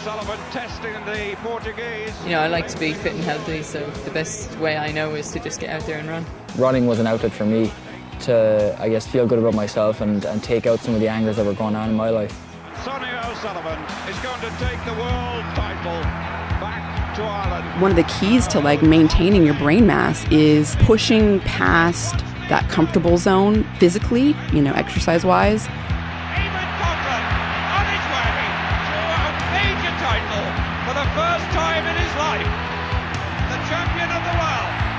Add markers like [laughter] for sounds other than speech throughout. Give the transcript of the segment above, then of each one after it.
O'Sullivan testing the Portuguese. You know, I like to be fit and healthy, so the best way I know is to just get out there and run. Running was an outlet for me to, I guess, feel good about myself and, and take out some of the angers that were going on in my life. Sonia O'Sullivan is going to take the world title back to Ireland. One of the keys to like maintaining your brain mass is pushing past that comfortable zone physically, you know, exercise wise.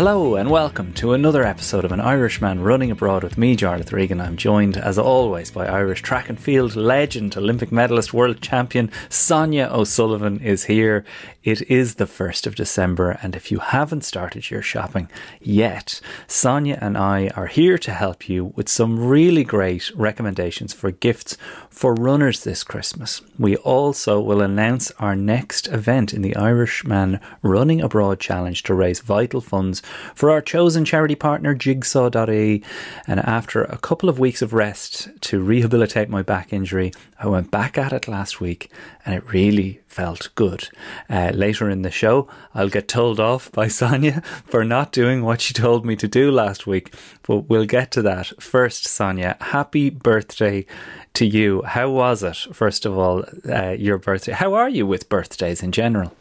Hello and welcome to another episode of An Irishman Running Abroad with me, Jarlath Regan. I'm joined, as always, by Irish track and field legend, Olympic medalist, world champion Sonia O'Sullivan is here. It is the 1st of December, and if you haven't started your shopping yet, Sonia and I are here to help you with some really great recommendations for gifts for runners this Christmas. We also will announce our next event in the Irishman Running Abroad Challenge to raise vital funds for our chosen charity partner Jigsaw.ie. And after a couple of weeks of rest to rehabilitate my back injury, I went back at it last week and it really felt good. Uh, later in the show, I'll get told off by [laughs] Sonia for not doing what she told me to do last week, but we'll get to that. First, Sonia, happy birthday to you. How was it, first of all, uh, your birthday? How are you with birthdays in general?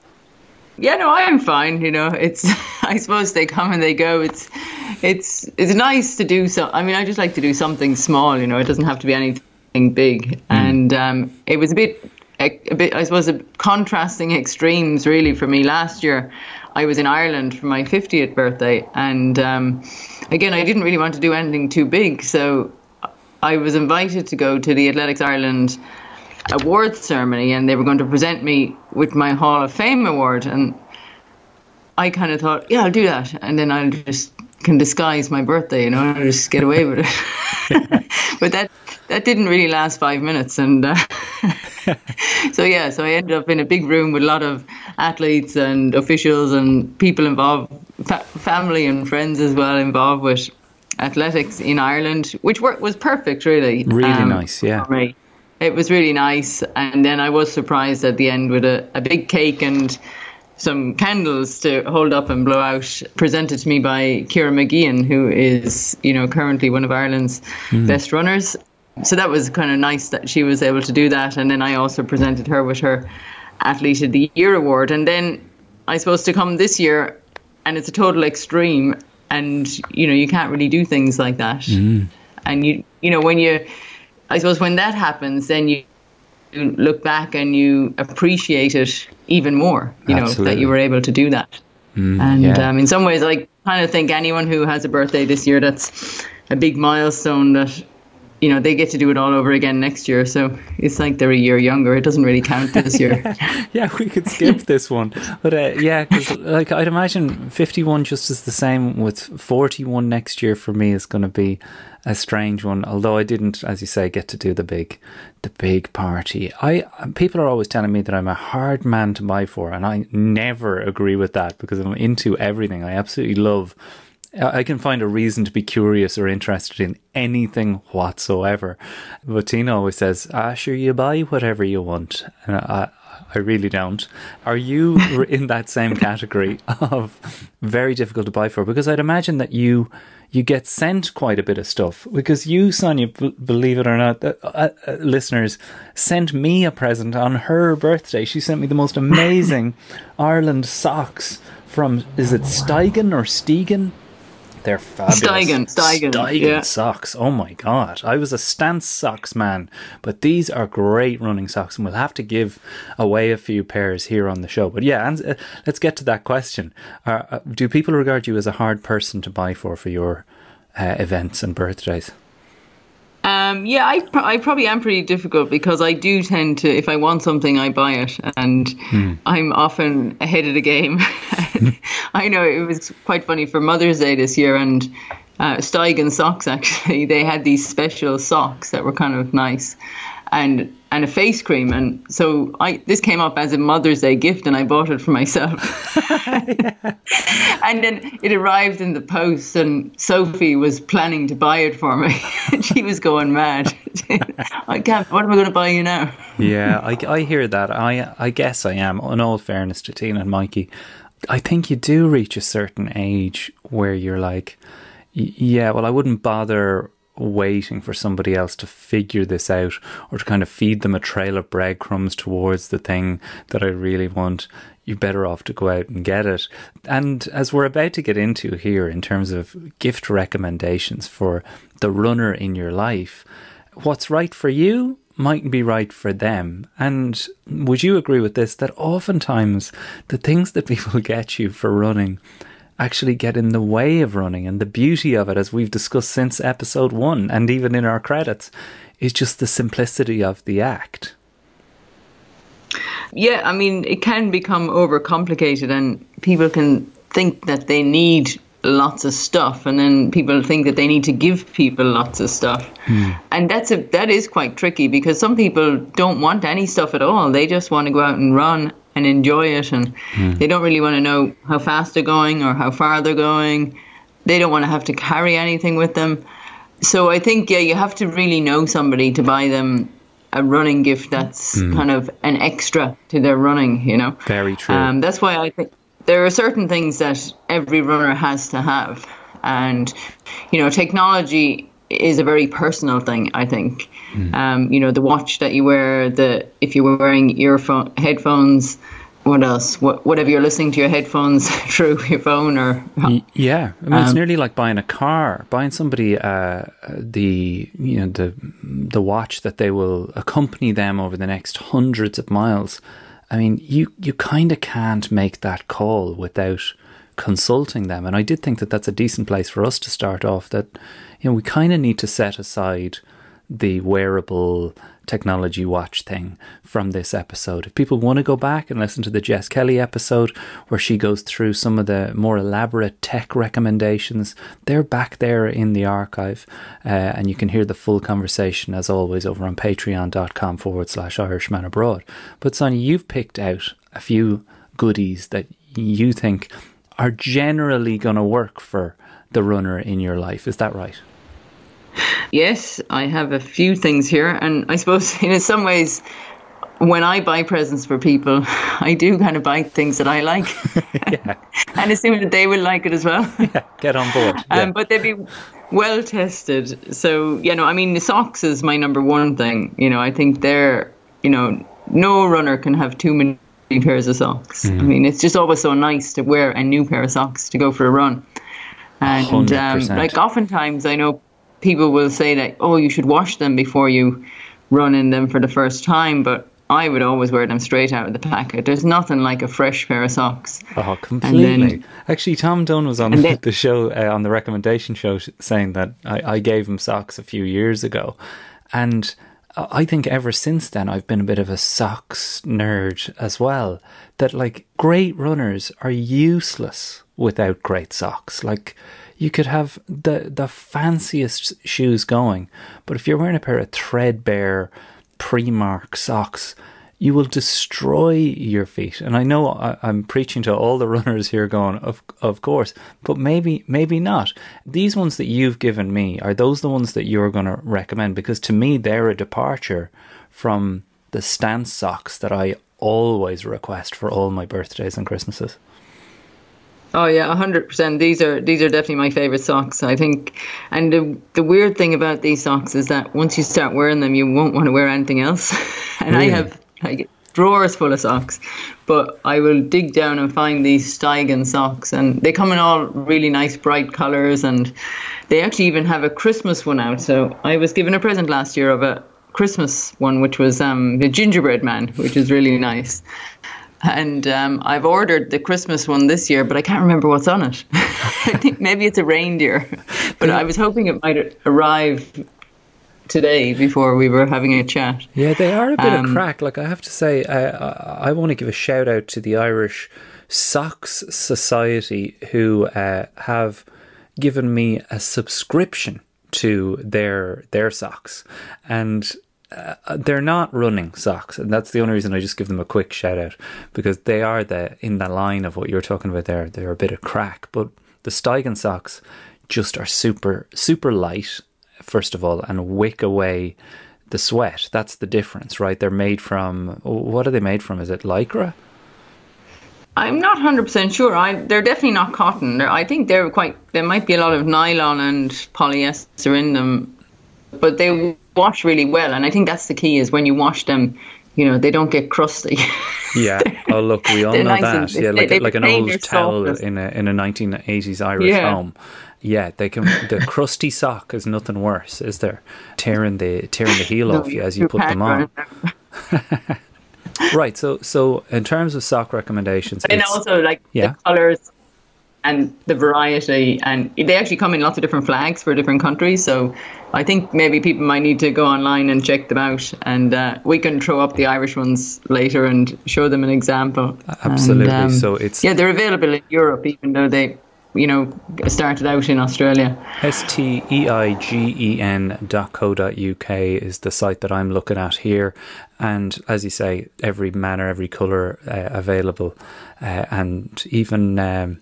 Yeah, no, I am fine. You know, it's [laughs] I suppose they come and they go. It's it's it's nice to do so. I mean, I just like to do something small. You know, it doesn't have to be anything big. And um, it was a bit a, a bit, I suppose, a contrasting extremes really for me last year. I was in Ireland for my 50th birthday, and um, again, I didn't really want to do anything too big, so I was invited to go to the Athletics Ireland awards ceremony, and they were going to present me with my Hall of Fame award, and I kind of thought, yeah, I'll do that, and then I'll just can disguise my birthday, you know, and just get away with it. [laughs] but that that didn't really last five minutes, and uh, [laughs] so yeah, so I ended up in a big room with a lot of athletes and officials and people involved, fa- family and friends as well involved with athletics in Ireland, which were, was perfect, really. Really um, nice, yeah. It was really nice, and then I was surprised at the end with a, a big cake and some candles to hold up and blow out, presented to me by Ciara Mageean, who is, you know, currently one of Ireland's best runners. So that was kind of nice that she was able to do that. And then I also presented her with her Athlete of the Year award. And then I suppose to come this year, and it's a total extreme, and you know you can't really do things like that. And you, you know, when you, I suppose when that happens, then you you look back and you appreciate it even more. You know that you were able to do that. and yeah. um, in some ways, I kind of think anyone who has a birthday this year that's a big milestone that you know they get to do it all over again next year. So it's like they're a year younger. It doesn't really count this year. [laughs] yeah, we could skip [laughs] this one, but uh, yeah, because like I'd imagine fifty-one just is the same with forty-one next year for me is going to be a strange one. Although I didn't, as you say, get to do the big, the big party. I people are always telling me that I'm a hard man to buy for, and I never agree with that because I'm into everything. I absolutely love. I can find a reason to be curious or interested in anything whatsoever. But Tina always says, "Ah, sure, you buy whatever you want," and I, I really don't. Are you in that same category of very difficult to buy for? Because I'd imagine that you you get sent quite a bit of stuff. Because you, Sonia, b- believe it or not, uh, uh, uh, listeners, sent me a present on her birthday. She sent me the most amazing [laughs] Ireland socks from is it Steigen or Stegen? They're fabulous. Steigen, Steigen, Steigen yeah. socks. Oh my god. I was a stance socks man, but these are great running socks and we'll have to give away a few pairs here on the show. But yeah, and, uh, let's get to that question. Uh, uh, do people regard you as a hard person to buy for for your uh, events and birthdays? Um, yeah, I, pr- I probably am pretty difficult because I do tend to, if I want something, I buy it, and I'm often ahead of the game. [laughs] [laughs] I know it was quite funny for Mother's Day this year, and uh, Steigen socks actually [laughs] they had these special socks that were kind of nice, and and a face cream, and so I this came up as a Mother's Day gift, and I bought it for myself. [laughs] and then it arrived in the post, and Sophie was planning to buy it for me. she was going mad. I can't. What am I going to buy you now? yeah, I, I hear that. I I guess I am. In all fairness to Tina and Mikey, I think you do reach a certain age where you're like, yeah, well, I wouldn't bother waiting for somebody else to figure this out or to kind of feed them a trail of breadcrumbs towards the thing that I really want. You're better off to go out and get it. And as we're about to get into here in terms of gift recommendations for the runner in your life, what's right for you mightn't be right for them. And would you agree with this that oftentimes the things that [laughs] people get you for running actually get in the way of running? And the beauty of it, as we've discussed since episode one and even in our credits, is just the simplicity of the act. Yeah, I mean, it can become overcomplicated, and people can think that they need lots of stuff, and then people think that they need to give people lots of stuff, hmm. and that's a that is quite tricky because some people don't want any stuff at all. They just want to go out and run and enjoy it, and hmm. they don't really want to know how fast they're going or how far they're going. They don't want to have to carry anything with them. So I think yeah, you have to really know somebody to buy them a running gift that's hmm. kind of an extra to their running. You know. Very true. Um, that's why I think there are certain things that every runner has to have, and you know, technology is a very personal thing. I think. Um, you know, the watch that you wear, the if you're wearing earphone headphones. What else? What, whatever you're listening to your headphones [laughs] through your phone or [laughs] Yeah, I mean it's Um, nearly like buying a car, buying somebody uh, the you know the the watch that they will accompany them over the next hundreds of miles. I mean, you you kind of can't make that call without consulting them, and I did think that that's a decent place for us to start off. That you know we kind of need to set aside the wearable technology watch thing from this episode. If people want to go back and listen to the Jess Kelly episode where she goes through some of the more elaborate tech recommendations, they're back there in the archive uh, and you can hear the full conversation as always over on patreon.com forward slash Irishman Abroad. But Sonia, you've picked out a few goodies that you think are generally going to work for the runner in your life. Is that right? Yes, I have a few things here, and I suppose [laughs] in some ways, when I buy presents for people, [laughs] I do kind of buy things that I like, [laughs] and assume that they will like it as well. Get on board. Yeah. Um, but they'd be well tested. So you know, I mean, the socks is my number one thing. You know, I think they're you know, no runner can have too many pairs of socks. I mean, it's just always so nice to wear a new pair of socks to go for a run. And um, like oftentimes, I know people will say that, oh, you should wash them before you run in them for the first time, but I would always wear them straight out of the packet. There's nothing like a fresh pair of socks. Oh, completely. then- Actually, Tom Dunn was on then- the show, uh, on the recommendation show, sh- saying that I, I gave him socks a few years ago. And I think ever since then, I've been a bit of a socks nerd as well. That, like, great runners are useless without great socks. Like, you could have the, the fanciest shoes going, but if you're wearing a pair of threadbare, Primark socks, you will destroy your feet. And I know I, I'm preaching to all the [laughs] runners here, going, of of course, but maybe maybe not. These ones that you've given me are those the ones that you're going to recommend? Because to me, they're a departure from the stance socks that I always request for all my birthdays and Christmases. Oh yeah, hundred percent. These are these are definitely my favorite socks. I think, and the the weird thing about these socks is that once you start wearing them, you won't want to wear anything else. [laughs] and I have like drawers full of socks, but I will dig down and find these Steigen socks, and they come in all really nice bright colors, and they actually even have a Christmas one out. So I was given a present last year of a Christmas one, which was um, the gingerbread man, which is really nice. And um, I've ordered the Christmas one this year, but I can't remember what's on it. [laughs] I think maybe it's a reindeer, [laughs] but I was hoping it might arrive today before we were having a chat. Yeah, they are a bit of Um, crack. Like I have to say, uh, I, I want to give a shout out to the Irish Socks Society who uh, have given me a subscription to their their socks, and uh, they're not running socks, and that's the only reason I just give them a quick shout out because they are the in the line of what you're talking about there. They're a bit of crack, but the Steigen socks just are super super light first of all and wick away the sweat. That's the difference, right? They're made from what are they made from? Is it lycra? I'm not 100% sure. I, they're definitely not cotton. They're, I think they're quite, there might be a lot of nylon and polyester in them, but they wash really well. And I think that's the key is when you wash them, you know, they don't get crusty. [laughs] Yeah. Oh, look, we all know nice that. and- yeah, like they like an old towel softness. in a in a 1980s Irish Yeah. home. Yeah, they can. The crusty sock is nothing worse, is there? Tearing the tearing the heel off you as you put them on. [laughs] Right. So so in terms of sock recommendations, And also like Yeah. the colors and the variety, and they actually come in lots of different flags for different countries. So I think maybe people might need to go online and check them out, and uh, we can throw up the Irish ones later and show them an example. Absolutely. And, um, So it's- yeah, they're available in Europe, even though they, you know, started out in Australia. S T E I G E N dot co dot UK is the site that I'm looking at here. And as you say, every manner, every colour uh, available. Uh, and even um,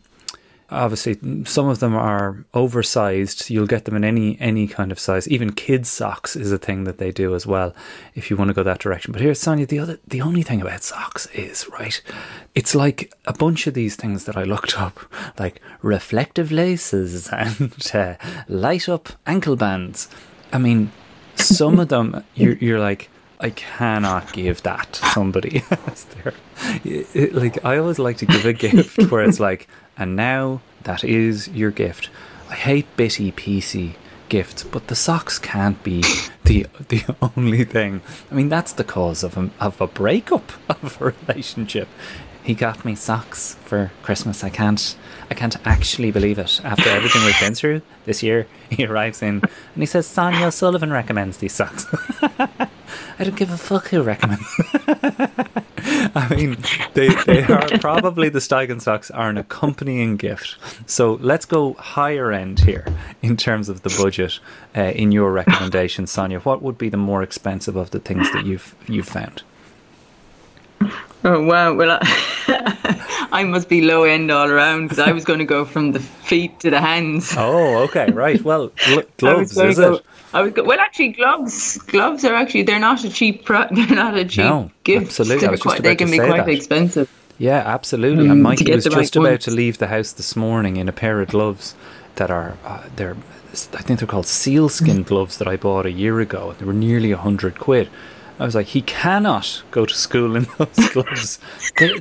obviously, some of them are oversized. You'll get them in any any kind of size. Even kids' socks is a thing that they do as well, if you want to go that direction. But here's Sonia. The other, the only thing about socks is right. It's like a bunch of these things that I looked up, [laughs] like reflective laces [laughs] and uh, light up ankle bands. I mean, some of them [laughs] you're you're like. I cannot give that to somebody. It- it- like I always like to give a gift where it's like, and now that is your gift. I hate bitty PC gifts, but the socks can't be the [laughs] the only thing. I mean, that's the cause of a of a breakup [laughs] of a relationship. He got me socks for Christmas. I can't I can't actually believe it. After everything we've been through this year, [laughs] he arrives in and he says, Sonia Sullivan recommends these socks. [laughs] I don't give a fuck who recommends. [laughs] I mean, they, they are probably the Steigen socks are an accompanying gift. So let's go higher end here in terms of the budget. Uh, in your recommendation, Sonia, what would be the more expensive of the things that you've you've found? Oh wow! Well, I, [laughs] I must be low end all around because I was going to go from the feet to the hands. Oh, okay, right. Well, [laughs] gl- gloves is go- it? I was go- well, actually, gloves. Gloves are actually they're not a cheap. Pro- [laughs] they're not a cheap No, gift. absolutely. I They're was just quite, about they to can be say quite that. expensive. Yeah, absolutely. Mm, and Mikey was just about ones. to leave the house this morning in a pair of gloves that are uh, they're I think they're called sealskin gloves that I bought a year ago. They were nearly a hundred quid. I was like, he cannot go to school in [laughs] those gloves.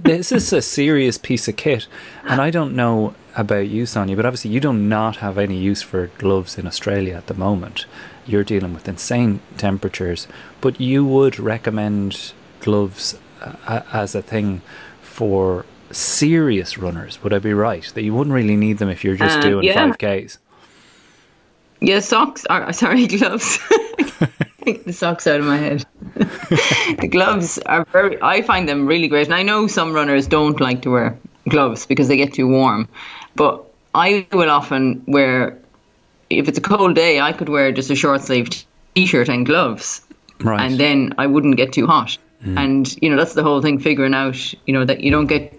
This is a serious piece of kit, and I don't know about you, Sonia, but obviously you do not have any use for gloves in Australia at the moment. You're dealing with insane temperatures, but you would recommend gloves uh, as a thing for serious runners. Would I be right that you wouldn't really need them if you're just Uh, doing yeah. five k's? Yeah, socks are sorry, [laughs] gloves. [laughs] [laughs] The socks out of my head. [laughs] the gloves are very. I find them really great, and I know some runners don't like to wear gloves because they get too warm. But I will often wear, if it's a cold day, I could wear just a short sleeved t-shirt and gloves, Right. and then I wouldn't get too hot. Mm. And you know that's the whole thing, figuring out you know that you don't get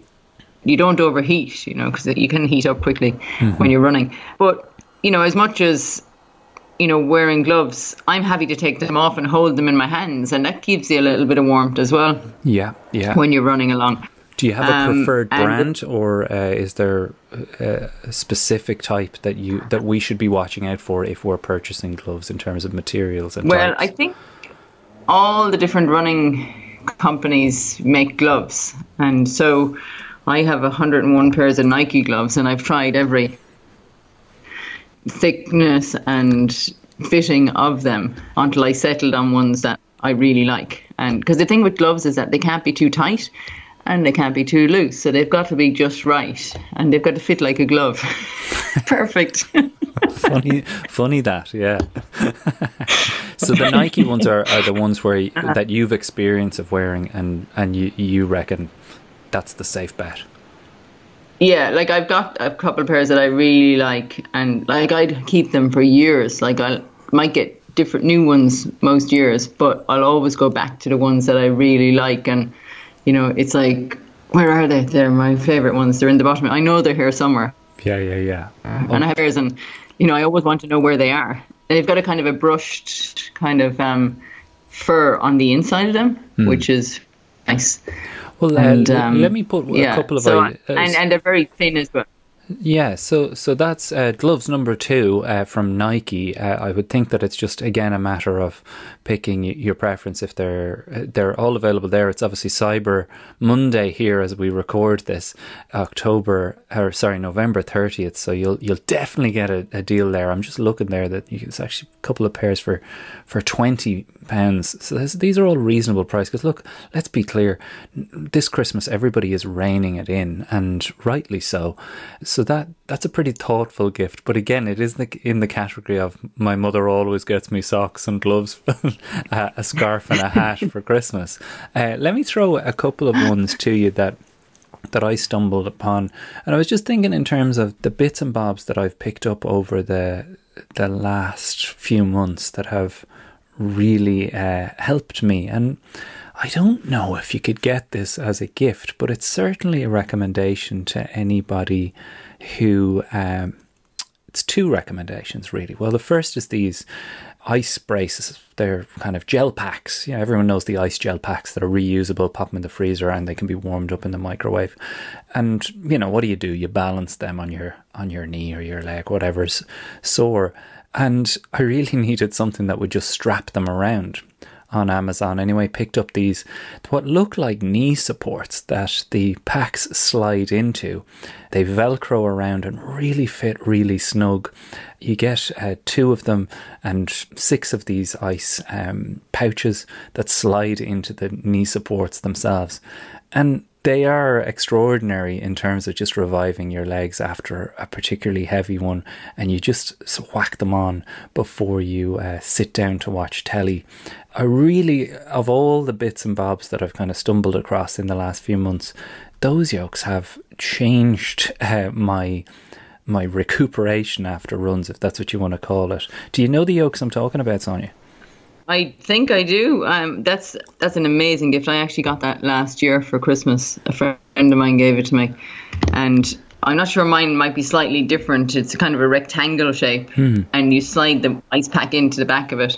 you don't overheat, you know, because you can heat up quickly mm-hmm. when you're running. But you know, as much as you know, wearing gloves, I'm happy to take them off and hold them in my hands, and that gives you a little bit of warmth as well yeah, yeah. when you're running along. Do you have a Um, preferred and- brand, or uh, is there uh, a specific type that you that we should be watching out for if we're purchasing gloves in terms of materials and Well, types? I think all the different running companies make gloves, and so I have 101 pairs of Nike gloves, and I've tried every thickness and fitting of them until I settled on ones that I really like. And because the thing with gloves is that they can't be too tight and they can't be too loose, so they've got to be just right, and they've got to fit like a glove. [laughs] Perfect. funny, funny that, yeah. [laughs] so the Nike ones are, are the ones where y Uh-huh. that you've experience of wearing, and and you you reckon that's the safe bet. Yeah, like I've got a couple of pairs that I really like, and like I'd keep them for years. Like I might get different new ones most years, but I'll always go back to the ones that I really like. And you know, it's like, where are they? They're my favorite ones. They're in the bottom. I know they're here somewhere, Yeah, yeah, yeah. and I have pairs, and you know, I always want to know where they are. They've got a kind of a brushed kind of um, fur on the inside of them, which is nice. Well, uh, And, um, let me put a yeah, couple of so, i- uh, and and they're very thin as well. Yeah, so so that's uh, gloves number two uh, from Nike. Uh, I would think that it's just again a matter of picking your preference. If they're uh, they're all available there, it's obviously Cyber Monday here as we record this, October or sorry November thirtieth. So you'll you'll definitely get a, a deal there. I'm just looking there that it's actually a couple of pairs for for twenty pounds. So this, these are all reasonable price. Because look, let's be clear, this Christmas everybody is reining it in, and rightly. So that that's a pretty thoughtful gift. But again, it is the, in the category of my mother always gets me socks and gloves, [laughs] a, a scarf and a hat for Christmas. Uh, let me throw a couple of ones to you that that I stumbled upon, and I was just thinking in terms of the bits and bobs that I've picked up over the the last few months that have really uh, helped me. And I don't know if you could get this as a gift, but it's certainly a recommendation to anybody who. Um, it's two recommendations really. Well, the first is these ice braces. They're kind of gel packs. Yeah, everyone knows the ice gel packs that are reusable. Pop them in the freezer and they can be warmed up in the microwave. And you know what do you do? You balance them on your on your knee or your leg, whatever's sore. And I really [laughs] needed something that would just strap them around on Amazon anyway, picked up these, what look like knee supports that the packs slide into. They velcro around and really fit really snug. You get uh, two of them and six of these ice um, pouches that slide into the knee supports themselves. And they are extraordinary in terms of just reviving your legs after a particularly heavy one, and you just whack them on before you uh, sit down to watch telly. I really, of all the bits and bobs that I've kind of stumbled across in the last few months, those yokes have changed uh, my my recuperation after runs, if that's what you want to call it. Do you know the yokes I'm talking about, Sonia? I think I do. Um, that's that's an amazing gift. I actually got that last year for Christmas. A friend of mine gave it to me, and I'm not sure mine might be slightly different. It's kind of a rectangle shape, and you slide the ice pack into the back of it.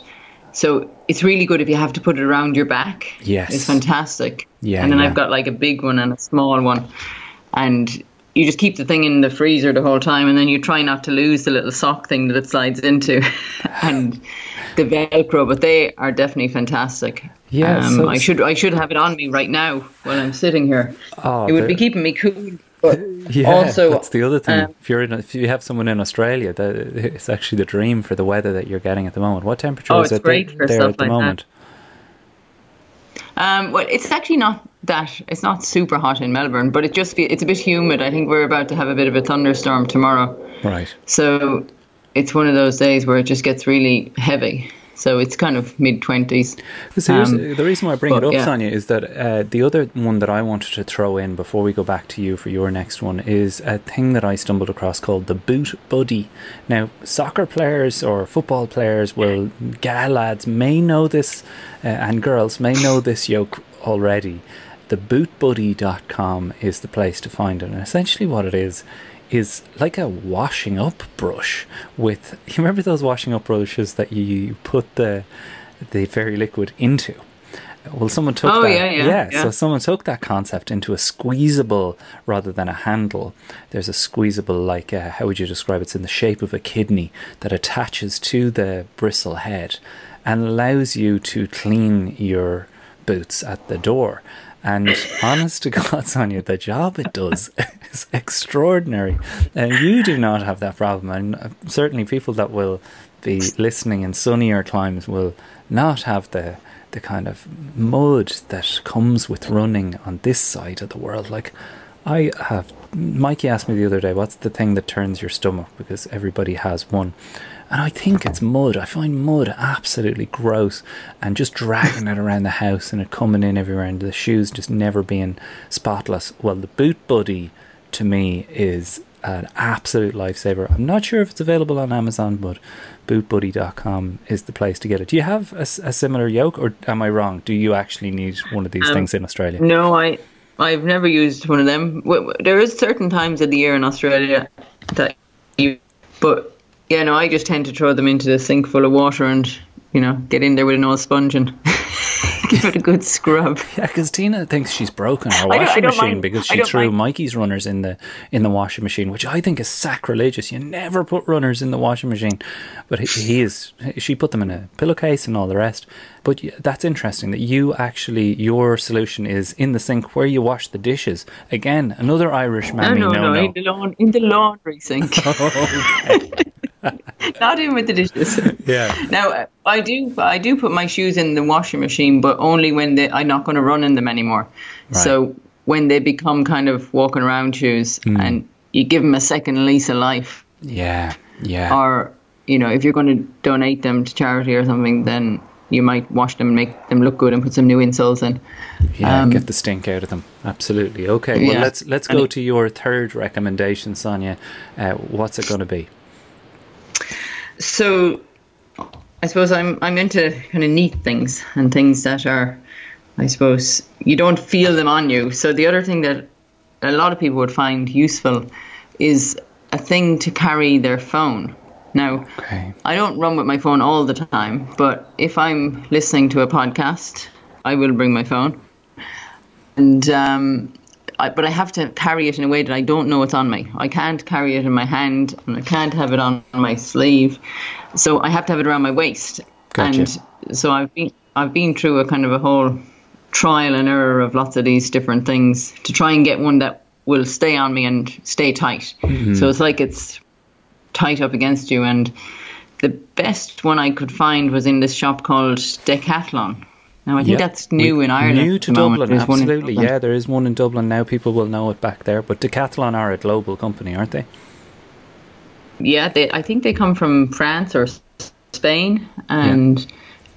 So it's really good if you have to put it around your back. Yes. it's fantastic. Yeah, and then yeah. I've got like a big one and a small one, and you just keep the thing in the freezer the whole time, and then you try not to lose the little sock thing that it slides into, [laughs] and the Velcro. But they are definitely fantastic. Yeah, um, so- I should I should have it on me right now while I'm sitting here. Oh, it would be keeping me cool. But [laughs] Yeah, also, that's the other thing. um, if you're in, if you have someone in Australia, that it's actually the dream for the weather that you're getting at the moment. What temperature Oh, is it's it great there, there at the like that. Um, well, it's actually not that. It's not super hot in Melbourne, but it just it's a bit humid. I think we're about to have a bit of a thunderstorm tomorrow, Right. so it's one of those days where it just gets really heavy. So it's kind of mid twenties. So Um, the reason why I bring it up, yeah. Sonia, is that uh, the other one that I wanted to throw in before we go back to you for your next one is a thing that I stumbled across called the Boot Buddy. Now, soccer players or football players will, GAA lads may know this, uh, and girls may know this yoke already. The bootbuddy.com is the place to find it. And essentially, what it is, is like a washing up brush with [laughs] you remember those washing up brushes that you put the the fairy liquid into? Well someone took Oh, that yeah, yeah, so yeah. someone took that concept into a squeezable rather than a handle. There's a squeezable like uh, how would you describe it? It's in the shape of a kidney that attaches to the bristle head and allows you to clean your boots at the door and honest to God, Sonia, the job it does [laughs] is extraordinary. And you do not have that problem. And uh, certainly people that will be listening in sunnier climes will not have the the kind of mud that comes with running on this side of the world. Like I have Mikey asked me the other day, what's the thing that turns your stomach? Because everybody has one. And I think it's mud. I find mud absolutely gross and just dragging it around the house and it coming in everywhere and the shoes just never being spotless. Well, the Boot Buddy to me is an absolute lifesaver. I'm not sure if it's available on Amazon, but bootbuddy.com is the place to get it. Do you have a similar yoke, or am I wrong? Do you actually need one of these Um, things in Australia? No, I I've never used one of them. There is certain times of the year in Australia that you, but yeah, no, I just tend to throw them into the sink full of water and you know get in there with an old sponge and [laughs] give it a good scrub. [laughs] Yeah, because Tina thinks she's broken her I don't- I washing don't machine mind- because she threw mind. Mikey's runners in the in the washing machine, which I think is sacrilegious. You never put runners in the washing machine, but he, he is. She put them in a pillowcase and all the rest. But that's interesting that you actually your solution is in the sink where you wash the dishes. Again, another Irish No, mammy. no, No, no, no. in the laun- in the laundry sink, [laughs] [laughs] not in with the dishes. [laughs] Yeah. Now I do I do put my shoes in the washing machine, but only when they, I'm not going to run in them anymore. Right. So when they become kind of walking around shoes, Hmm. and you give them a second lease of life, Yeah. Yeah. or you know if you're going to donate them to charity or something, then you might wash them, and make them look good, and put some new insoles in. Yeah, Um, get the stink out of them. Absolutely. Okay. Well, Yeah. let's let's go to your third recommendation, Sonia. Uh, what's it going to be? So I suppose I'm I'm into kind of neat things and things that are, I suppose you don't feel them on you. So the other thing that a lot of people would find useful is a thing to carry their phone. Now, Okay. I don't run with my phone all the time, but if I'm listening to a podcast, I will bring my phone. And um, I, but I have to carry it in a way that I don't know it's on me. I can't carry it in my hand, and I can't have it on my sleeve. So I have to have it around my waist. Gotcha. And so I've been I've been through a kind of a whole trial and error of lots of these different things to try and get one that will stay on me and stay tight. Mm-hmm. So it's like it's tight up against you. And the best one I could find was in this shop called Decathlon. Now I think Yeah. that's new We- in Ireland. New to. Dublin, There's one in absolutely. Dublin. Yeah, there is one in Dublin now. People will know it back there. But Decathlon are a global company, aren't they? Yeah, they, I think they come from France or Spain, and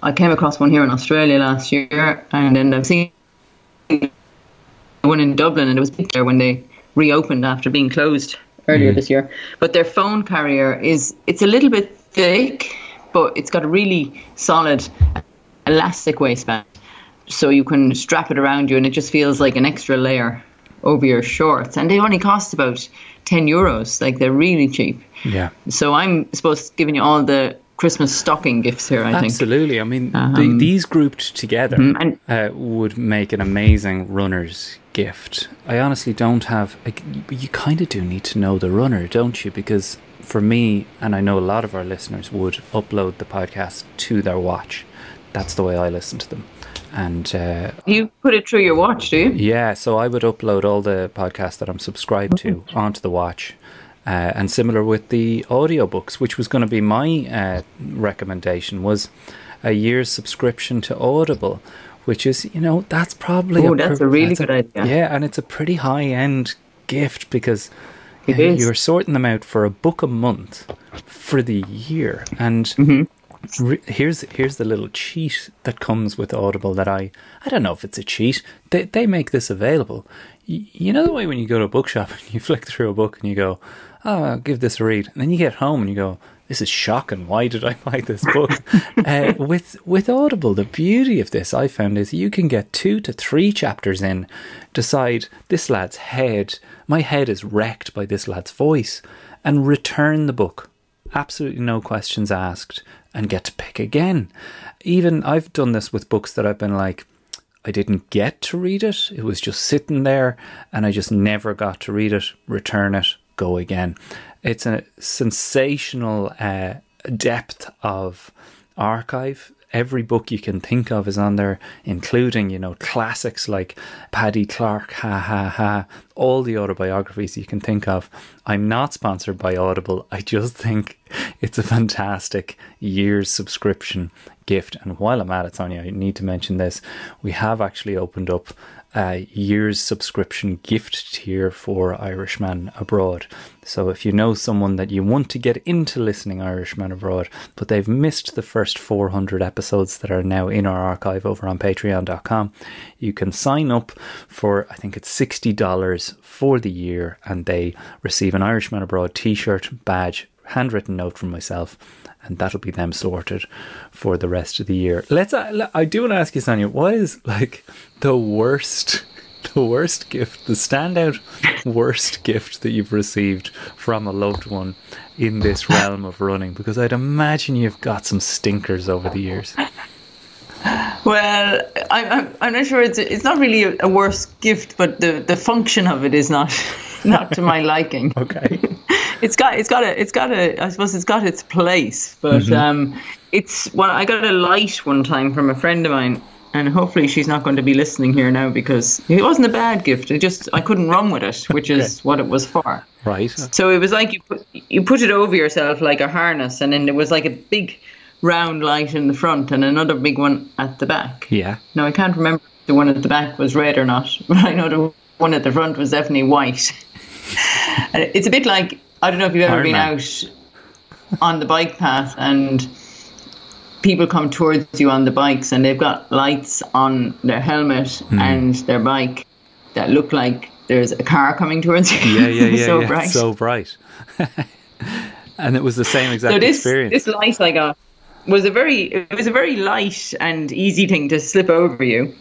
I came across one here in Australia last year, and then I've seen one in Dublin, and it was big there when they reopened after being closed earlier mm-hmm. this year. But their phone carrier is it's a little bit thick, but it's got a really solid elastic waistband, so you can strap it around you, and it just feels like an extra layer over your shorts. And they only cost about ten euros, like they're really cheap. Yeah. So I'm supposed to giving you all the Christmas stocking gifts here. I think. Absolutely. I mean, the, Um, these grouped together and- uh, would make an amazing runner's gift. I honestly don't have. Like, you kind of do need to know the runner, don't you? Because for me, and I know a lot of our listeners would upload the podcast to their watch. That's the way I listen to them. And uh, You put it through your watch, do you? yeah, so I would upload all the podcasts that I'm subscribed to onto the watch. Uh, and similar with the audiobooks, which was going to be my uh, recommendation, was a year's subscription to Audible, which is, you know, that's probably Oh, that's a really good idea. Yeah, and it's a pretty high end gift because uh, you're sorting them out for a book a month for the year. And Mm-hmm. Re- here's here's the little cheat that comes with Audible that I I don't know if it's a cheat. They they make this available. Y- you know the way when you go to a bookshop [laughs] and you flick through a book and you go, "Oh, I'll give this a read," and then you get home and you go, "This is shocking. Why did I [laughs] buy this book?" [laughs] uh, with with Audible, the beauty of this I found is you can get two to three chapters in, decide this lad's head, my head is wrecked by this lad's voice, and return the book absolutely no questions asked and get to pick again. Even I've done this with books that I've been like, I didn't get to read it. It was just sitting there and I just never got to read it, return it, go again. It's a sensational uh, depth of archive. Every book you can think of is on there, including, you know, classics like Paddy Clarke, ha ha ha, all the autobiographies you can think of. I'm not sponsored by Audible. I just think it's a fantastic year's subscription gift. And while I'm at it, Sonia, I need to mention this. We have actually opened up a year's subscription gift tier for Irishman Abroad. So if you know someone that you want to get into listening Irishman Abroad, but they've missed the first 400 episodes that are now in our archive over on patreon.com, you can sign up for, I think it's $60 for the year, and they receive an Irishman Abroad t shirt, badge, handwritten note from myself and that'll be them sorted for the rest of the year. Let's. Uh, I do want to ask you, Sonia, what is like the worst, [laughs] the worst gift, the standout worst gift that you've received from a loved one in this realm of running? Because I'd imagine you've got some stinkers over the years. Well, I, I'm, I'm not sure. It's it's not really a, a worse gift, but the, the function of it is not [laughs] [laughs] not to my liking. [laughs] Okay. it's got it's got a it's got a I suppose it's got its place, but Mm-hmm. um, it's well I got a light one time from a friend of mine, and hopefully she's not going to be listening here now because it wasn't a bad gift. It just I couldn't run with it, which is what it was for. Right. So it was like you put you put it over yourself like a harness, and then there was like a big round light in the front and another big one at the back. Yeah. Now I can't remember if the one at the back was red or not, [laughs] but I know the one at the front was definitely white. [laughs] It's a bit like I don't know if you've ever Iron been Man. out on the bike path and people come towards you on the bikes and they've got lights on their helmet Hmm. and their bike that look like there's a car coming towards you. Yeah, yeah, [laughs] yeah. so yeah. bright. So bright. [laughs] and it was the same exact so this experience. this light I got was a very it was a very light and easy thing to slip over you.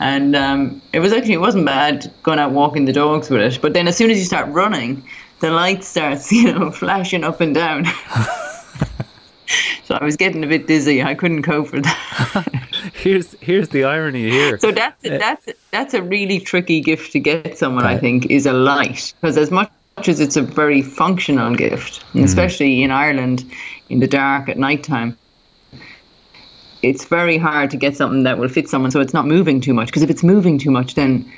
And um, it was actually it wasn't bad going out walking the dogs with it. But then as soon as you start running, the light starts [laughs] you know flashing up and down. [laughs] so I was getting a bit dizzy. I couldn't cope with that. [laughs] here's here's the irony here. So that's that's that's a really tricky gift to get someone. I think is a light because as much as it's a very functional gift, and especially in Ireland in the dark at night time. It's very hard to get something that will fit someone so it's not moving too much. Because if it's moving too much, then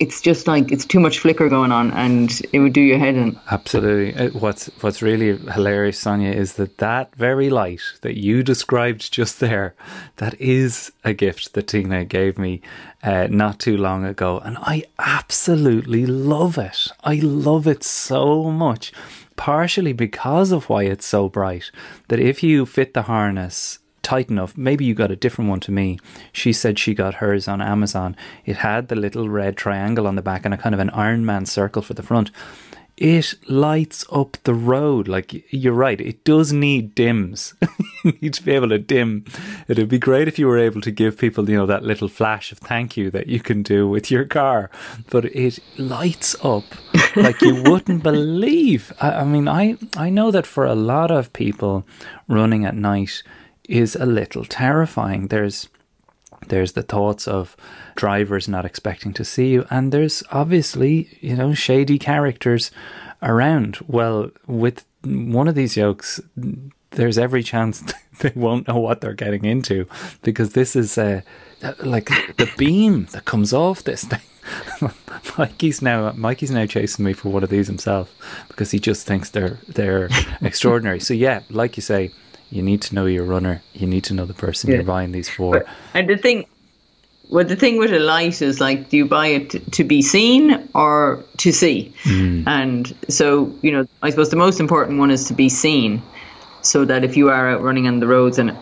it's just like it's too much flicker going on and it would do your head in. Absolutely. Uh, What's what's really hilarious, Sonia, is that that very light that you described just there, that is a gift that Tina gave me uh, not too long ago, and I absolutely love it. I love it so much, partially because of why it's so bright. That if you fit the harness tight enough. Maybe you got a different one to me. She said she got hers on Amazon. It had the little red triangle on the back and a kind of an Iron Man circle for the front. It lights up the road. Like you're right, it does need dims. [laughs] you need to be able to dim. It'd be great if you were able to give people, you know, that little flash of thank you that you can do with your car. But it lights up like you [laughs] wouldn't believe. I, I mean, I I know that for a lot of people, running at night is a little terrifying. There's there's the thoughts of drivers not expecting to see you, and there's obviously you know shady characters around. Well, with one of these yokes, there's every chance [laughs] they won't know what they're getting into because this is uh, like the beam that comes off this thing. [laughs] Mikey's now Mikey's now chasing me for one of these himself because he just thinks they're they're [laughs] extraordinary. So yeah, like you say, you need to know your runner. You need to know the person Yeah. you're buying these for. And the thing, well, the thing with a light is like, do you buy it t- to be seen or to see? Mm. And so, you know, I suppose the most important one is to be seen, so that if you are out running on the roads and,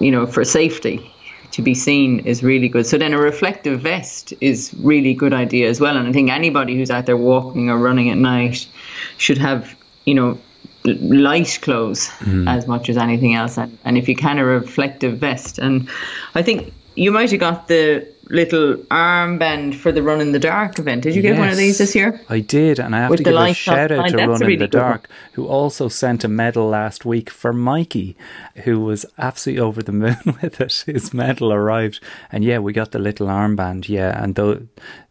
you know, for safety, to be seen is really good. So then a reflective vest is really good idea as well. And I think anybody who's out there walking or running at night should have, you know, light clothes mm. as much as anything else. And, and if you can a reflective vest. And i think you might have got the little armband for the run in the dark event. Did you get one of these this year? I did, and I have With to give a shout out to that's Run in the. Dark, who also sent a medal last week for Mikey, who was absolutely over the moon [laughs] with it. His medal arrived, and yeah, we got the little armband, yeah, and though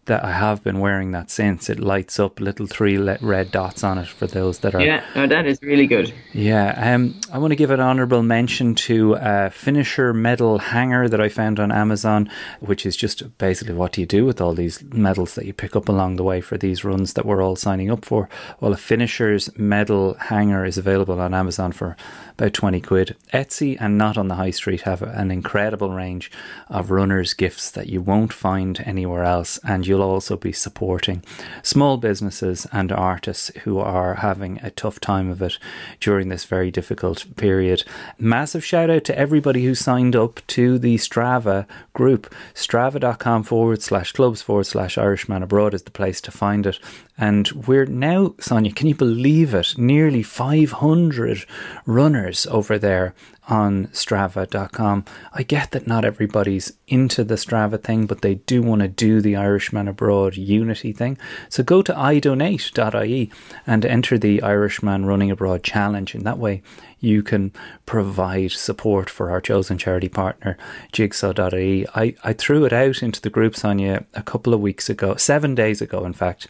that I have been wearing that since. It lights up little three red dots on it for those that are. Yeah, no, that is really good. Yeah, um, I want to give an honourable mention to a finisher medal hanger that I found on Amazon, which is just basically what do you do with all these medals that you pick up along the way for these runs that we're all signing up for. Well, a finisher's medal hanger is available on Amazon for about 20 quid. Etsy and not on the high street have an incredible range of runners' gifts that you won't find anywhere else, and you'll also be supporting small businesses and artists who are having a tough time of it during this very difficult period. Massive shout out to everybody who signed up to the Strava group. Strava.com forward slash clubs forward slash Irishman abroad is the place to find it. And we're now, Sonia, can you believe it? Nearly 500 runners over there on strava.com. I get that not everybody's into the Strava thing, but they do want to do the Irishman Abroad Unity thing. So go to idonate.ie and enter the Irishman Running Abroad Challenge. And that way you can provide support for our chosen charity partner, jigsaw.ie. I, I threw it out into the group, Sonia, a couple of weeks ago, seven days ago, in fact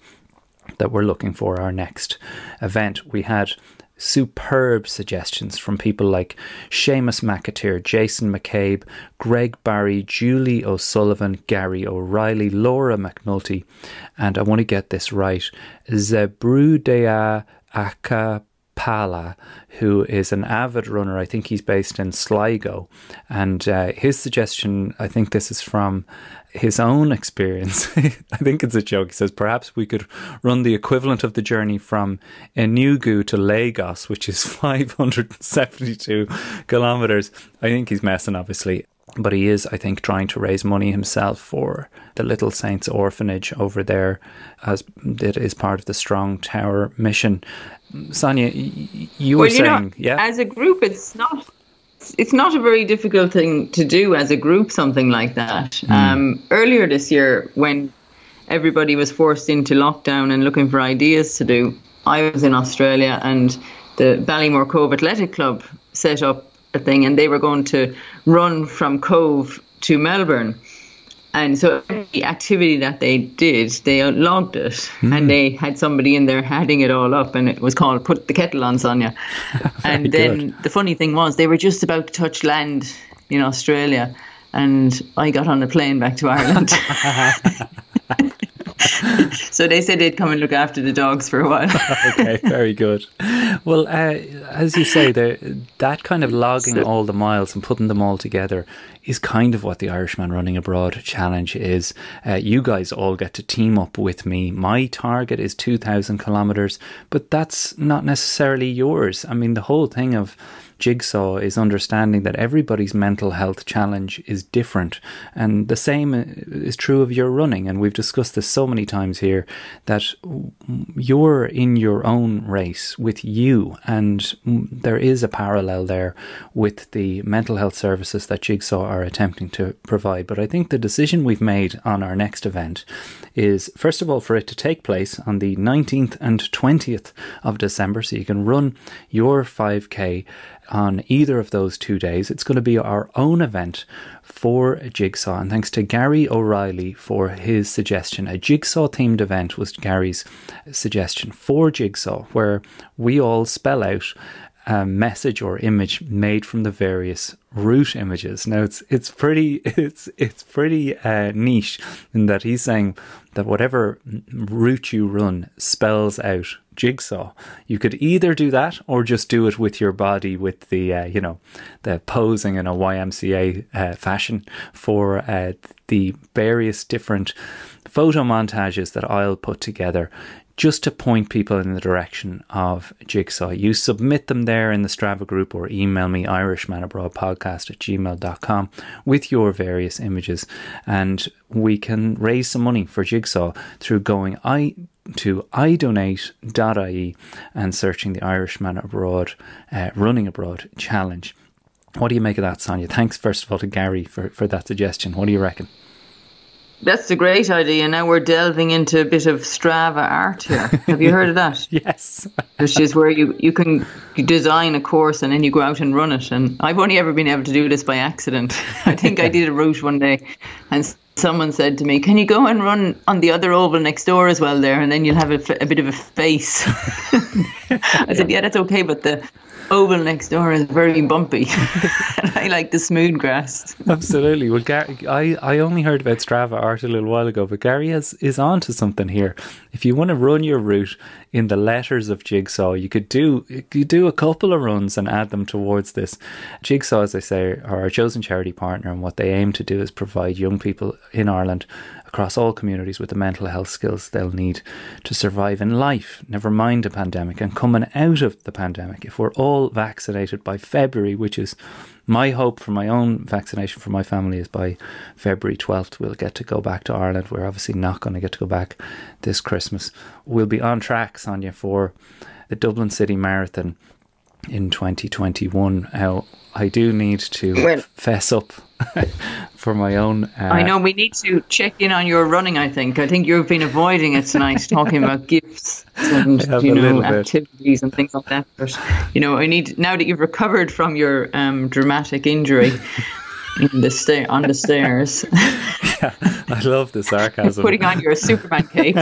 that we're looking for our next event. We had superb suggestions from people like Seamus McAteer, Jason McCabe, Greg Barry, Julie O'Sullivan, Gary O'Reilly, Laura McNulty, and I want to get this right, Zebrudea Akapala, who is an avid runner. I think he's based in Sligo. And uh, his suggestion, I think this is from his own experience. [laughs] I think it's a joke. He says perhaps we could run the equivalent of the journey from Enugu to Lagos, which is [laughs] 572 kilometers. I think he's messing, obviously. But he is, I think, trying to raise money himself for the Little Saints orphanage over there, as it is part of the Strong Tower mission. Sonia, you were you saying, know, yeah, as a group, it's not it's not a very difficult thing to do as a group, something like that. Mm. Um, earlier this year, when everybody was forced into lockdown and looking for ideas to do, I was in Australia and the Ballymore Cobh Athletic Club set up a thing and they were going to run from Cobh to Melbourne. And so every activity that they did, they logged it, mm. and they had somebody in there adding it all up, and it was called "Put the Kettle on Sonia." [laughs] and then good. the funny thing was, they were just about to touch land in Australia, and I got on a plane back to Ireland. [laughs] [laughs] [laughs] so they said they'd come and look after the dogs for a while. [laughs] okay, very good. Well, uh, as you say, that kind of logging so, all the miles and putting them all together is kind of what the Irishman Running Abroad challenge is. Uh, you guys all get to team up with me. My target is 2,000 kilometers, but that's not necessarily yours. I mean, the whole thing of jigsaw is understanding that everybody's mental health challenge is different. And the same is true of your running. And we've discussed this so many times here that you're in your own race with you. And there is a parallel there with the mental health services that Jigsaw are attempting to provide. But I think the decision we've made on our next event is, first of all, for it to take place on the 19th and 20th of December. So you can run your 5K on either of those two days. It's going to be our own event for Jigsaw. And thanks to Gary O'Reilly for his suggestion. A Jigsaw themed event was Gary's suggestion for Jigsaw, where we all spell out a message or image made from the various route images. Now it's it's pretty [laughs] it's it's pretty uh, niche in that he's saying that whatever route you run spells out jigsaw. You could either do that or just do it with your body, with the uh, you know the posing in a YMCA uh, fashion for uh, the various different photo montages that I'll put together just to point people in the direction of Jigsaw. You submit them there in the Strava group or email me irishmanabroadpodcast at gmail.com with your various images and we can raise some money for Jigsaw through going I to idonate.ie and searching the Irishman Abroad uh, Running Abroad Challenge. What do you make of that, Sonia? Thanks first of all to Gary for, for that suggestion. What do you reckon? That's a great idea. Now we're delving into a bit of Strava art here. Have you heard of that? [laughs] yes. Which is where you, you can design a course and then you go out and run it. And I've only ever been able to do this by accident. [laughs] I think I did a route one day and someone said to me, "Can you go and run on the other oval next door as well there, and then you'll have a, f- a bit of a face." [laughs] I said, "Yeah, that's okay, but the oval next door is very bumpy, and [laughs] I like the smooth grass." Absolutely. Well, Gary, I, I only heard about Strava art a little while ago, but Gary has, is on to something here. If you want to run your route in the letters of Jigsaw, you could do you do a couple of runs and add them towards this. Jigsaw, as I say, are our chosen charity partner, and what they aim to do is provide young people in Ireland across all communities with the mental health skills they'll need to survive in life, never mind a pandemic. And coming out of the pandemic, if we're all vaccinated by February, which is my hope for my own vaccination for my family is by February 12th, we'll get to go back to Ireland. We're obviously not going to get to go back this Christmas. We'll be on track, Sonia, for the Dublin City Marathon in 2021. Now, I do need to Well- fess up [laughs] for my own. Uh, I know we need to check in on your running. I think. I think you've been avoiding it tonight, [laughs] talking about gifts and you know activities and things like that. But you know, I need now that you've recovered from your um, dramatic injury [laughs] in the sta- on the stairs, [laughs] I love the sarcasm. putting on your Superman cape.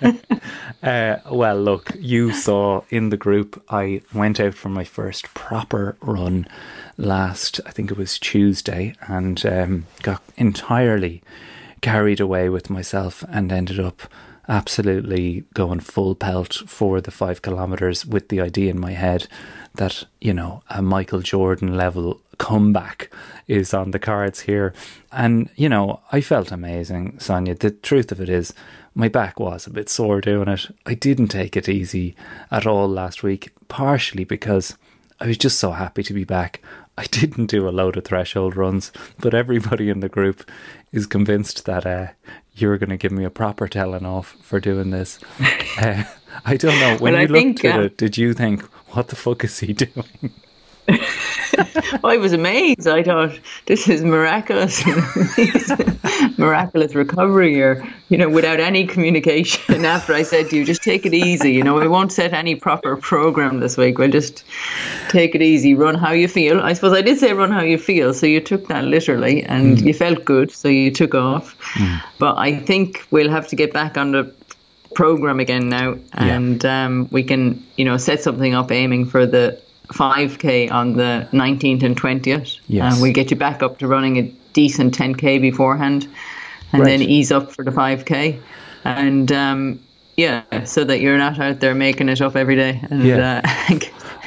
[laughs] Uh, well, look, you saw in the group, I went out for my first proper run last, I think it was Tuesday, and um, got entirely carried away with myself and ended up absolutely going full pelt for the five kilometres with the idea in my head that, you know, a Michael Jordan level comeback is on the cards here. And, you know, I felt amazing, Sonia. The truth of it is, my back was a bit sore doing it. I didn't take it easy at all last week, partially because I was just so happy to be back. I [laughs] didn't do a load of threshold runs, but everybody in the group is convinced that uh, you're going to give me a proper telling off for doing this. [laughs] Uh, I don't know. When Well, I you looked think, at um, it, did you think, what the fuck is he [laughs] doing? [laughs] [laughs] I was amazed. I thought this is miraculous, [laughs] miraculous recovery here. You know, without any communication. [laughs] After I said to you, just take it easy. You know, we won't set any proper program this week. We'll just take it easy. Run how you feel. I suppose I did say run how you feel, so you took that literally, and you felt good, so you took off. But I think we'll have to get back on the program again now, and um, we can, you know, set something up aiming for the 5k on the 19th and 20th. Yes. And we'll get you back up to running a decent 10k beforehand, and Right. then ease up for the 5k, and um, yeah, so that you're not out there making it up every day. And, Yeah. uh, [laughs]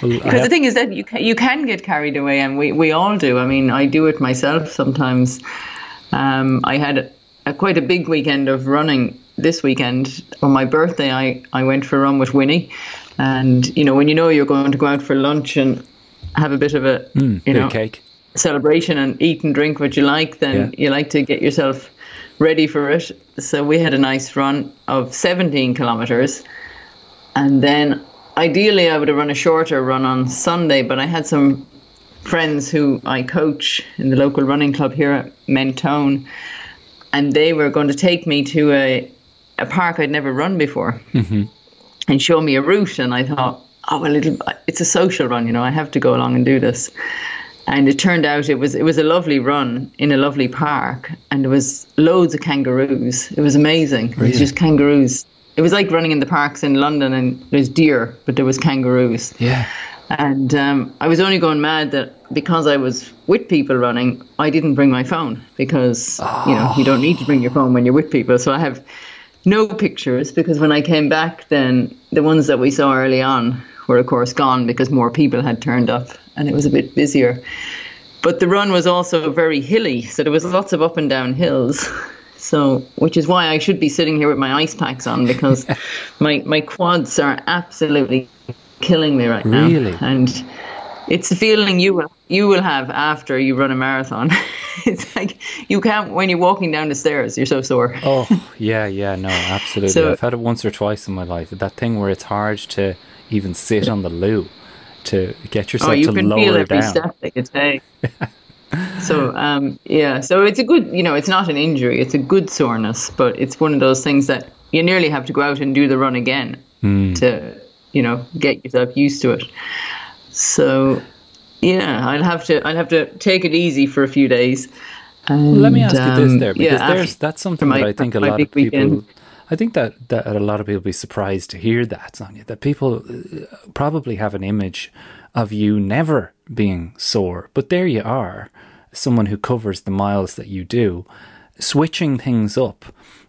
Well, because [laughs] have- the thing is that you can, you can get carried away, and we, we all do. I mean, I do it myself sometimes. Um, I had a, quite a big weekend of running this weekend. On my birthday, I, I went for a run with Winnie. And, you know, when you know you're going to go out for lunch and have a bit of a, mm, you know, cake. celebration and eat and drink what you like, then Yeah. you like to get yourself ready for it. So we had a nice run of 17 kilometers. And then ideally, I would have run a shorter run on Sunday, but I had some friends who I coach in the local running club here at Mentone, and they were going to take me to a, a park I'd never run before mm-hmm. And show me a route. And I thought, oh well, it'll, it's a social run, you know. I have to go along and do this. And it turned out it was it was a lovely run in a lovely park, and there was loads of kangaroos. It was amazing. It was just kangaroos. It was like running in the parks in London, and there's deer, but there was kangaroos. Yeah. And um, I was only going mad that because I was with people running, I didn't bring my phone because you know you don't need to bring your phone when you're with people. So I have no pictures because when I came back, then the ones that we saw early on were of course gone because more people had turned up and it was a bit busier. But the run was also very hilly, so there was lots of up and down hills. [laughs] So, which is why I should be sitting here with my ice packs on because [laughs] my my quads are absolutely killing me right now. Really? And it's the feeling you will you will have after you run a marathon. [laughs] it's like you can't when you're walking down the stairs, you're so sore. Oh, yeah, yeah, no, [laughs] absolutely. So- I've had it once or twice in my life. That thing where it's hard to even sit on the loo to get yourself Oh, you to can lower feel every down. step that you take. [laughs] so um, yeah, so it's a good, you know, it's not an injury; it's a good soreness, but it's one of those things that you nearly have to go out and do the run again Hmm. to, you know, get yourself used to it. So yeah, I'll have to, I'll have to take it easy for a few days, And, Let me ask you this um, there, because yeah, there's that's something my- that I think a lot of people. weekend. I think that, that a lot of people be surprised to hear that, Sonia. That people uh, probably have an image of you never being sore, but there you are, someone who covers the miles that you do, switching things up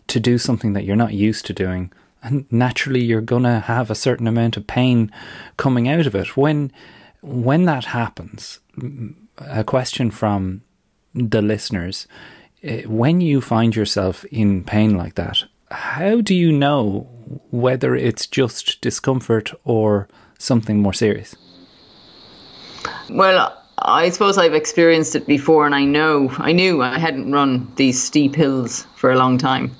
to do something that you're not used to doing, and naturally you're gonna have a certain amount of pain coming out of it. When when that happens, a question from the listeners eh, when you find yourself in pain like that, how do you know whether it's just discomfort or something more serious? Well, I suppose I've experienced it before, and I know I knew I hadn't run these steep hills for a long time,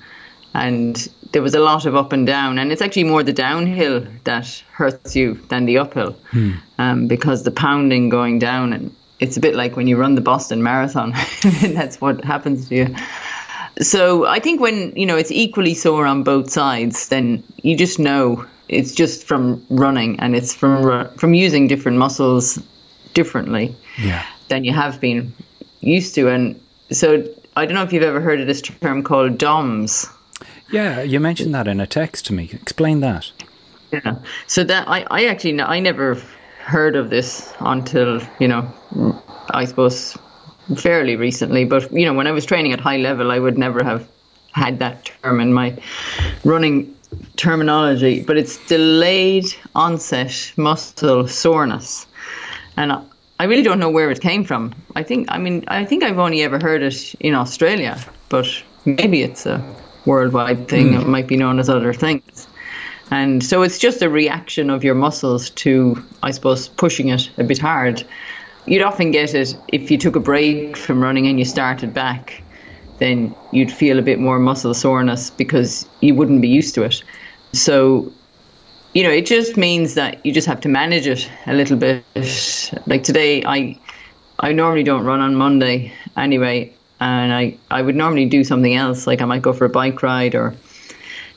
and there was a lot of up and down, and it's actually more the downhill that hurts you than the uphill, um, because the pounding going down, and it's a bit like when you run the Boston Marathon, [laughs] that's what happens to you. So I think when you know it's equally sore on both sides, then you just know it's just from running, and it's from from using different muscles differently Yeah. than you have been used to. And so I don't know if you've ever heard of this term called DOMS. Yeah, you mentioned that in a text to me. Explain that. Yeah. So that I, I actually I never heard of this until you know I suppose fairly recently. But you know when I was training at high level, I would never have had that term in my running terminology. But it's delayed onset muscle soreness, and I, I really don't know where it came from. I think I mean I think I've only ever heard it in Australia, but maybe it's a worldwide thing. It might be known as other things. And so it's just a reaction of your muscles to, I suppose, pushing it a bit hard. You'd often get it if you took a break from running and you started back, then you'd feel a bit more muscle soreness because you wouldn't be used to it. So, you know, it just means that you just have to manage it a little bit. Like today, I I normally don't run on Monday anyway, and I, I would normally do something else. Like I might go for a bike ride or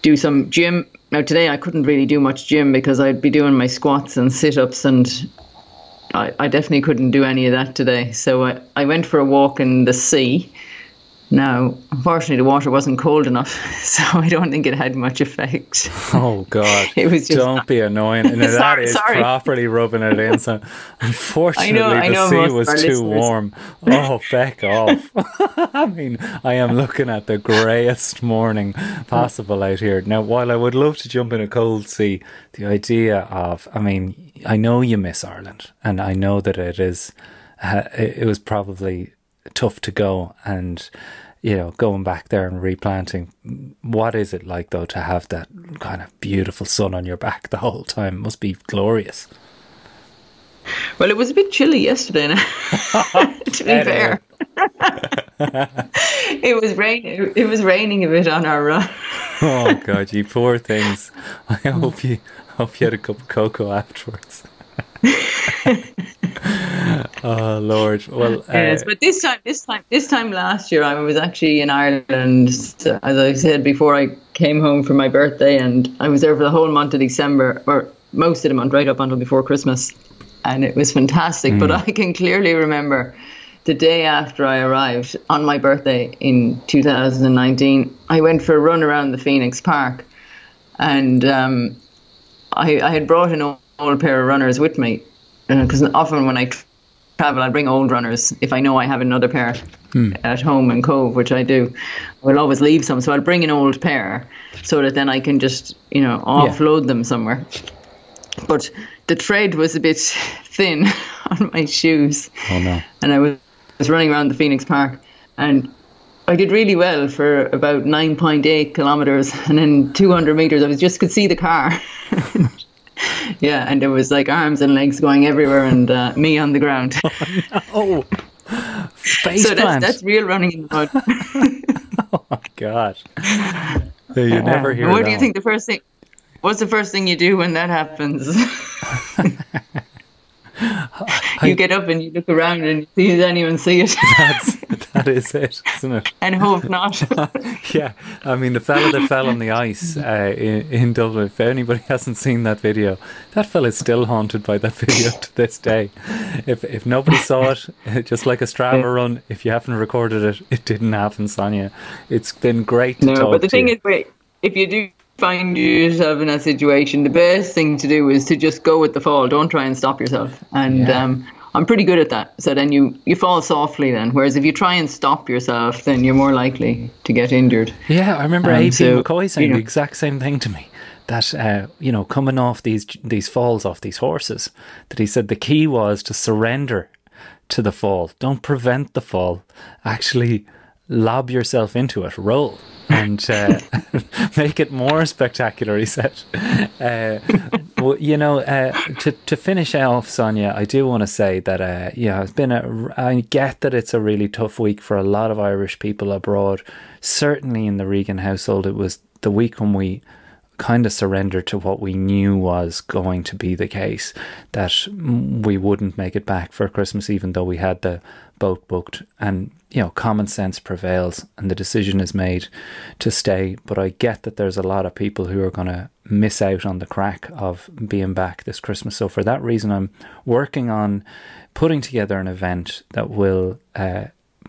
do some gym. Now today I couldn't really do much gym because I'd be doing my squats and sit ups and I, I definitely couldn't do any of that today. So I, I went for a walk in the sea. Now, unfortunately, the water wasn't cold enough, [laughs] so I don't think it had much effect. Oh God! [laughs] It was just- Don't be annoying. [laughs] And that Sorry, is sorry. properly rubbing it in. So, unfortunately, I know the most sea was too listeners- warm. Oh, feck off! I mean, I am looking at the greyest morning possible out here. Now, while I would love to jump in a cold sea, the idea of, I mean, I know you miss Ireland, and I know that it is. Uh, it, it was probably tough to go and you know going back there and replanting what is it like though to have that kind of beautiful sun on your back the whole time it must be glorious Well, it was a bit chilly yesterday. Now, [laughs] to be fair, [laughs] it was raining. It was raining a bit on our run. oh god you poor [laughs] things i hope you hope you had a cup of cocoa afterwards [laughs] oh lord well uh, Yes, but this time, this time, this time last year, I was actually in Ireland. As I said before, I came home for my birthday, and I was there for the whole month of December, or most of the month, right up until before Christmas, and it was fantastic. But I can clearly remember the day after I arrived on my birthday in 2019. I went for a run around the Phoenix Park, and um, I, I had brought an old, pair of runners with me uh, because often when I tr- travel, I bring old runners if I know I have another pair hmm. at home in Cobh, which I do. I'll always leave some, so I'll bring an old pair so that then I can just you know offload them somewhere. But the thread was a bit thin [laughs] on my shoes oh no and I was, was running around the Phoenix Park, and I did really well for about 9.8 kilometers, and then 200 meters, I was just could see the car. [laughs] yeah, and there was like arms and legs going everywhere, and uh, me on the ground. [laughs] oh face so that's that's real running in the mud. [laughs] oh my god you never hear what do you one. think the first thing? What's the first thing you do when that happens? [laughs] [laughs] you get up and you look around and you see does anyone see it, [laughs] That's, that is it isn't it [laughs] and hope not. Yeah, I mean the fella that fell on the ice uh, in, in Dublin. If anybody hasn't seen that video, that fella is still haunted by that video to this day. if if nobody saw it, just like a Strava run, if you haven't recorded it, it didn't happen, Sonia. It's been great to No, but the thing you. is, wait, if you do find yourself in that situation, the best thing to do is to just go with the fall. Don't try and stop yourself. And Yeah. um, I'm pretty good at that. So then you, you fall softly then. Whereas if you try and stop yourself, then you're more likely to get injured. Yeah, I remember Um, AP so, McCoy saying you know- the exact same thing to me. That uh, you know, coming off these these falls off these horses, that he said the key was to surrender to the fall. Don't prevent the fall. Actually, lob yourself into it. Roll and uh, [laughs] make it more spectacular. He said. Uh, well, you know, uh, to to finish off, Sonia, I do want to say that uh, yeah, it's been a. I get that it's a really tough week for a lot of Irish people abroad. Certainly in the Regan household, it was the week when we kind of surrender to what we knew was going to be the case that we wouldn't make it back for Christmas, even though we had the boat booked. And, you know, common sense prevails and the decision is made to stay. But I get that there's a lot of people who are going to miss out on the crack of being back this Christmas. So, for that reason, I'm working on putting together an event that will. Uh,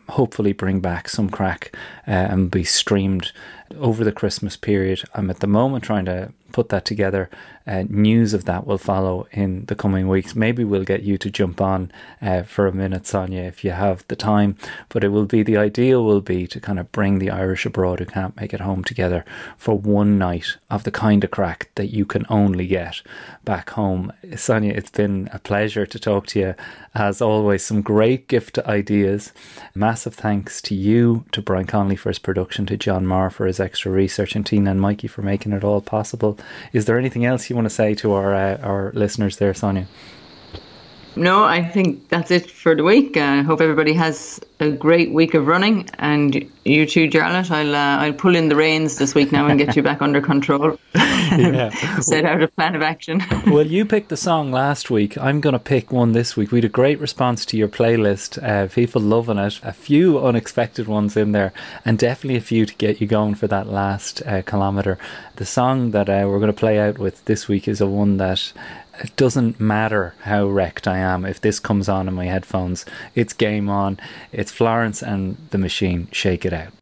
hopefully bring back some crack uh, and be streamed over the Christmas period. I'm at the moment trying to put that together. Uh, news of that will follow in the coming weeks. Maybe we'll get you to jump on uh, for a minute, Sonia, if you have the time. But it will be the ideal will be to kind of bring the Irish abroad who can't make it home together for one night of the kind of crack that you can only get back home. Sonia, it's been a pleasure to talk to you. As always, some great gift ideas. Massive thanks to you, to Brian Conley for his production, to John Marr for his extra research, and Tina and Mikey for making it all possible. Is there anything else you want to say to our uh, our listeners there, Sonia? No, I think that's it for the week. I hope everybody has a great week of running, and you too, Jarlath. I'll uh, I'll pull in the reins this week now and get you back under control. [laughs] [laughs] Set out a plan of action. [laughs] well, you picked the song last week. I'm going to pick one this week. We had a great response to your playlist. Uh, people loving it. A few unexpected ones in there, and definitely a few to get you going for that last uh, kilometre. The song that uh, we're going to play out with this week is a one that it doesn't matter how wrecked I am. If this comes on in my headphones, it's game on. It's Florence and the Machine. Shake it out.